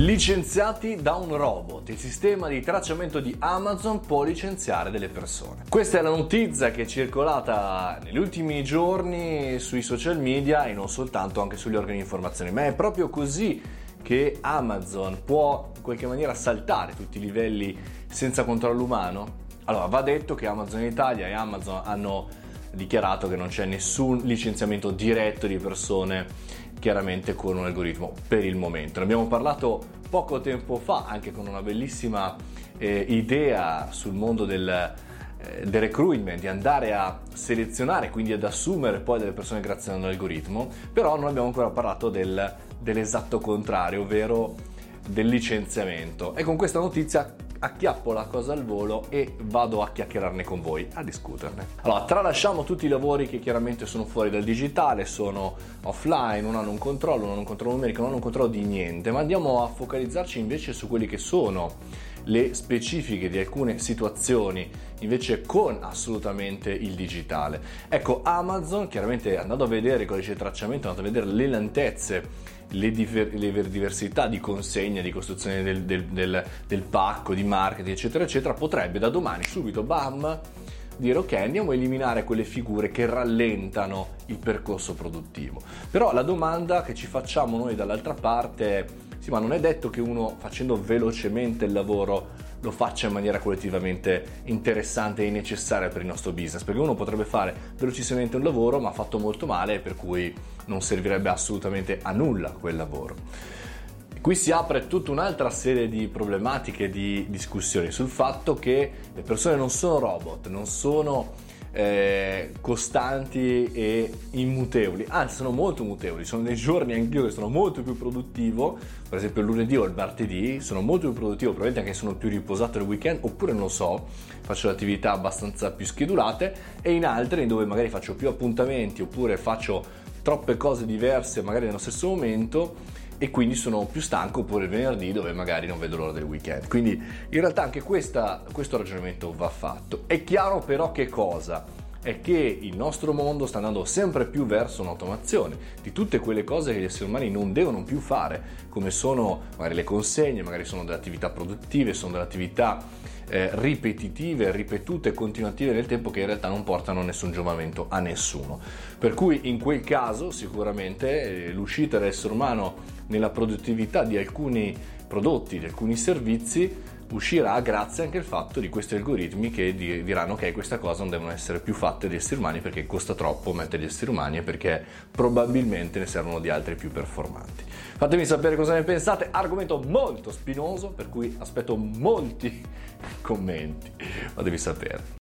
Licenziati da un robot, il sistema di tracciamento di Amazon può licenziare delle persone. Questa è la notizia che è circolata negli ultimi giorni sui social media e non soltanto, anche sugli organi di informazione, ma è proprio così che Amazon può in qualche maniera saltare tutti i livelli senza controllo umano? Allora, va detto che Amazon Italia e Amazon hanno dichiarato che non c'è nessun licenziamento diretto di persone chiaramente con un algoritmo per il momento. Ne abbiamo parlato poco tempo fa anche con una bellissima eh, idea sul mondo del, eh, del recruitment, di andare a selezionare, quindi ad assumere poi delle persone grazie a un algoritmo, però non abbiamo ancora parlato del, dell'esatto contrario, ovvero del licenziamento. E con questa notizia acchiappo la cosa al volo e vado a chiacchierarne con voi, a discuterne. Allora, tralasciamo tutti i lavori che chiaramente sono fuori dal digitale, sono offline, non hanno un controllo, non hanno un controllo numerico, non hanno un controllo di niente, ma andiamo a focalizzarci invece su quelli che sono le specifiche di alcune situazioni invece con assolutamente il digitale. Ecco, Amazon chiaramente andando a vedere il codice di tracciamento, andando a vedere le lentezze le, diver- le, diversità di consegna, di costruzione del, del, del, del, pacco, di marketing, eccetera, eccetera, potrebbe da domani subito, bam, dire ok, andiamo a eliminare quelle figure che rallentano il percorso produttivo. Però la domanda che ci facciamo noi dall'altra parte è, sì, ma non è detto che uno facendo velocemente il lavoro lo faccia in maniera collettivamente interessante e necessaria per il nostro business, perché uno potrebbe fare velocissimamente un lavoro ma fatto molto male per cui non servirebbe assolutamente a nulla quel lavoro. Qui si apre tutta un'altra serie di problematiche di discussioni sul fatto che le persone non sono robot, non sono eh, costanti e immutevoli, anzi sono molto mutevoli, sono dei giorni anch'io che sono molto più produttivo, per esempio il lunedì o il martedì sono molto più produttivo, probabilmente anche sono più riposato il weekend, oppure non lo so, faccio attività abbastanza più schedulate. E in altri dove magari faccio più appuntamenti oppure faccio troppe cose diverse magari nello stesso momento e quindi sono più stanco oppure il venerdì dove magari non vedo l'ora del weekend. Quindi in realtà anche questa, questo ragionamento va fatto. È chiaro però che cosa? È che il nostro mondo sta andando sempre più verso un'automazione di tutte quelle cose che gli esseri umani non devono più fare, come sono magari le consegne, magari sono delle attività produttive, sono delle attività eh, ripetitive, ripetute, continuative nel tempo che in realtà non portano nessun giovamento a nessuno. Per cui in quel caso sicuramente eh, l'uscita dell'essere umano nella produttività di alcuni prodotti, di alcuni servizi, uscirà grazie anche al fatto di questi algoritmi che diranno che questa cosa non devono essere più fatte di esseri umani perché costa troppo mettere gli esseri umani e perché probabilmente ne servono di altri più performanti. Fatemi sapere cosa ne pensate, argomento molto spinoso per cui aspetto molti commenti, fatevi sapere.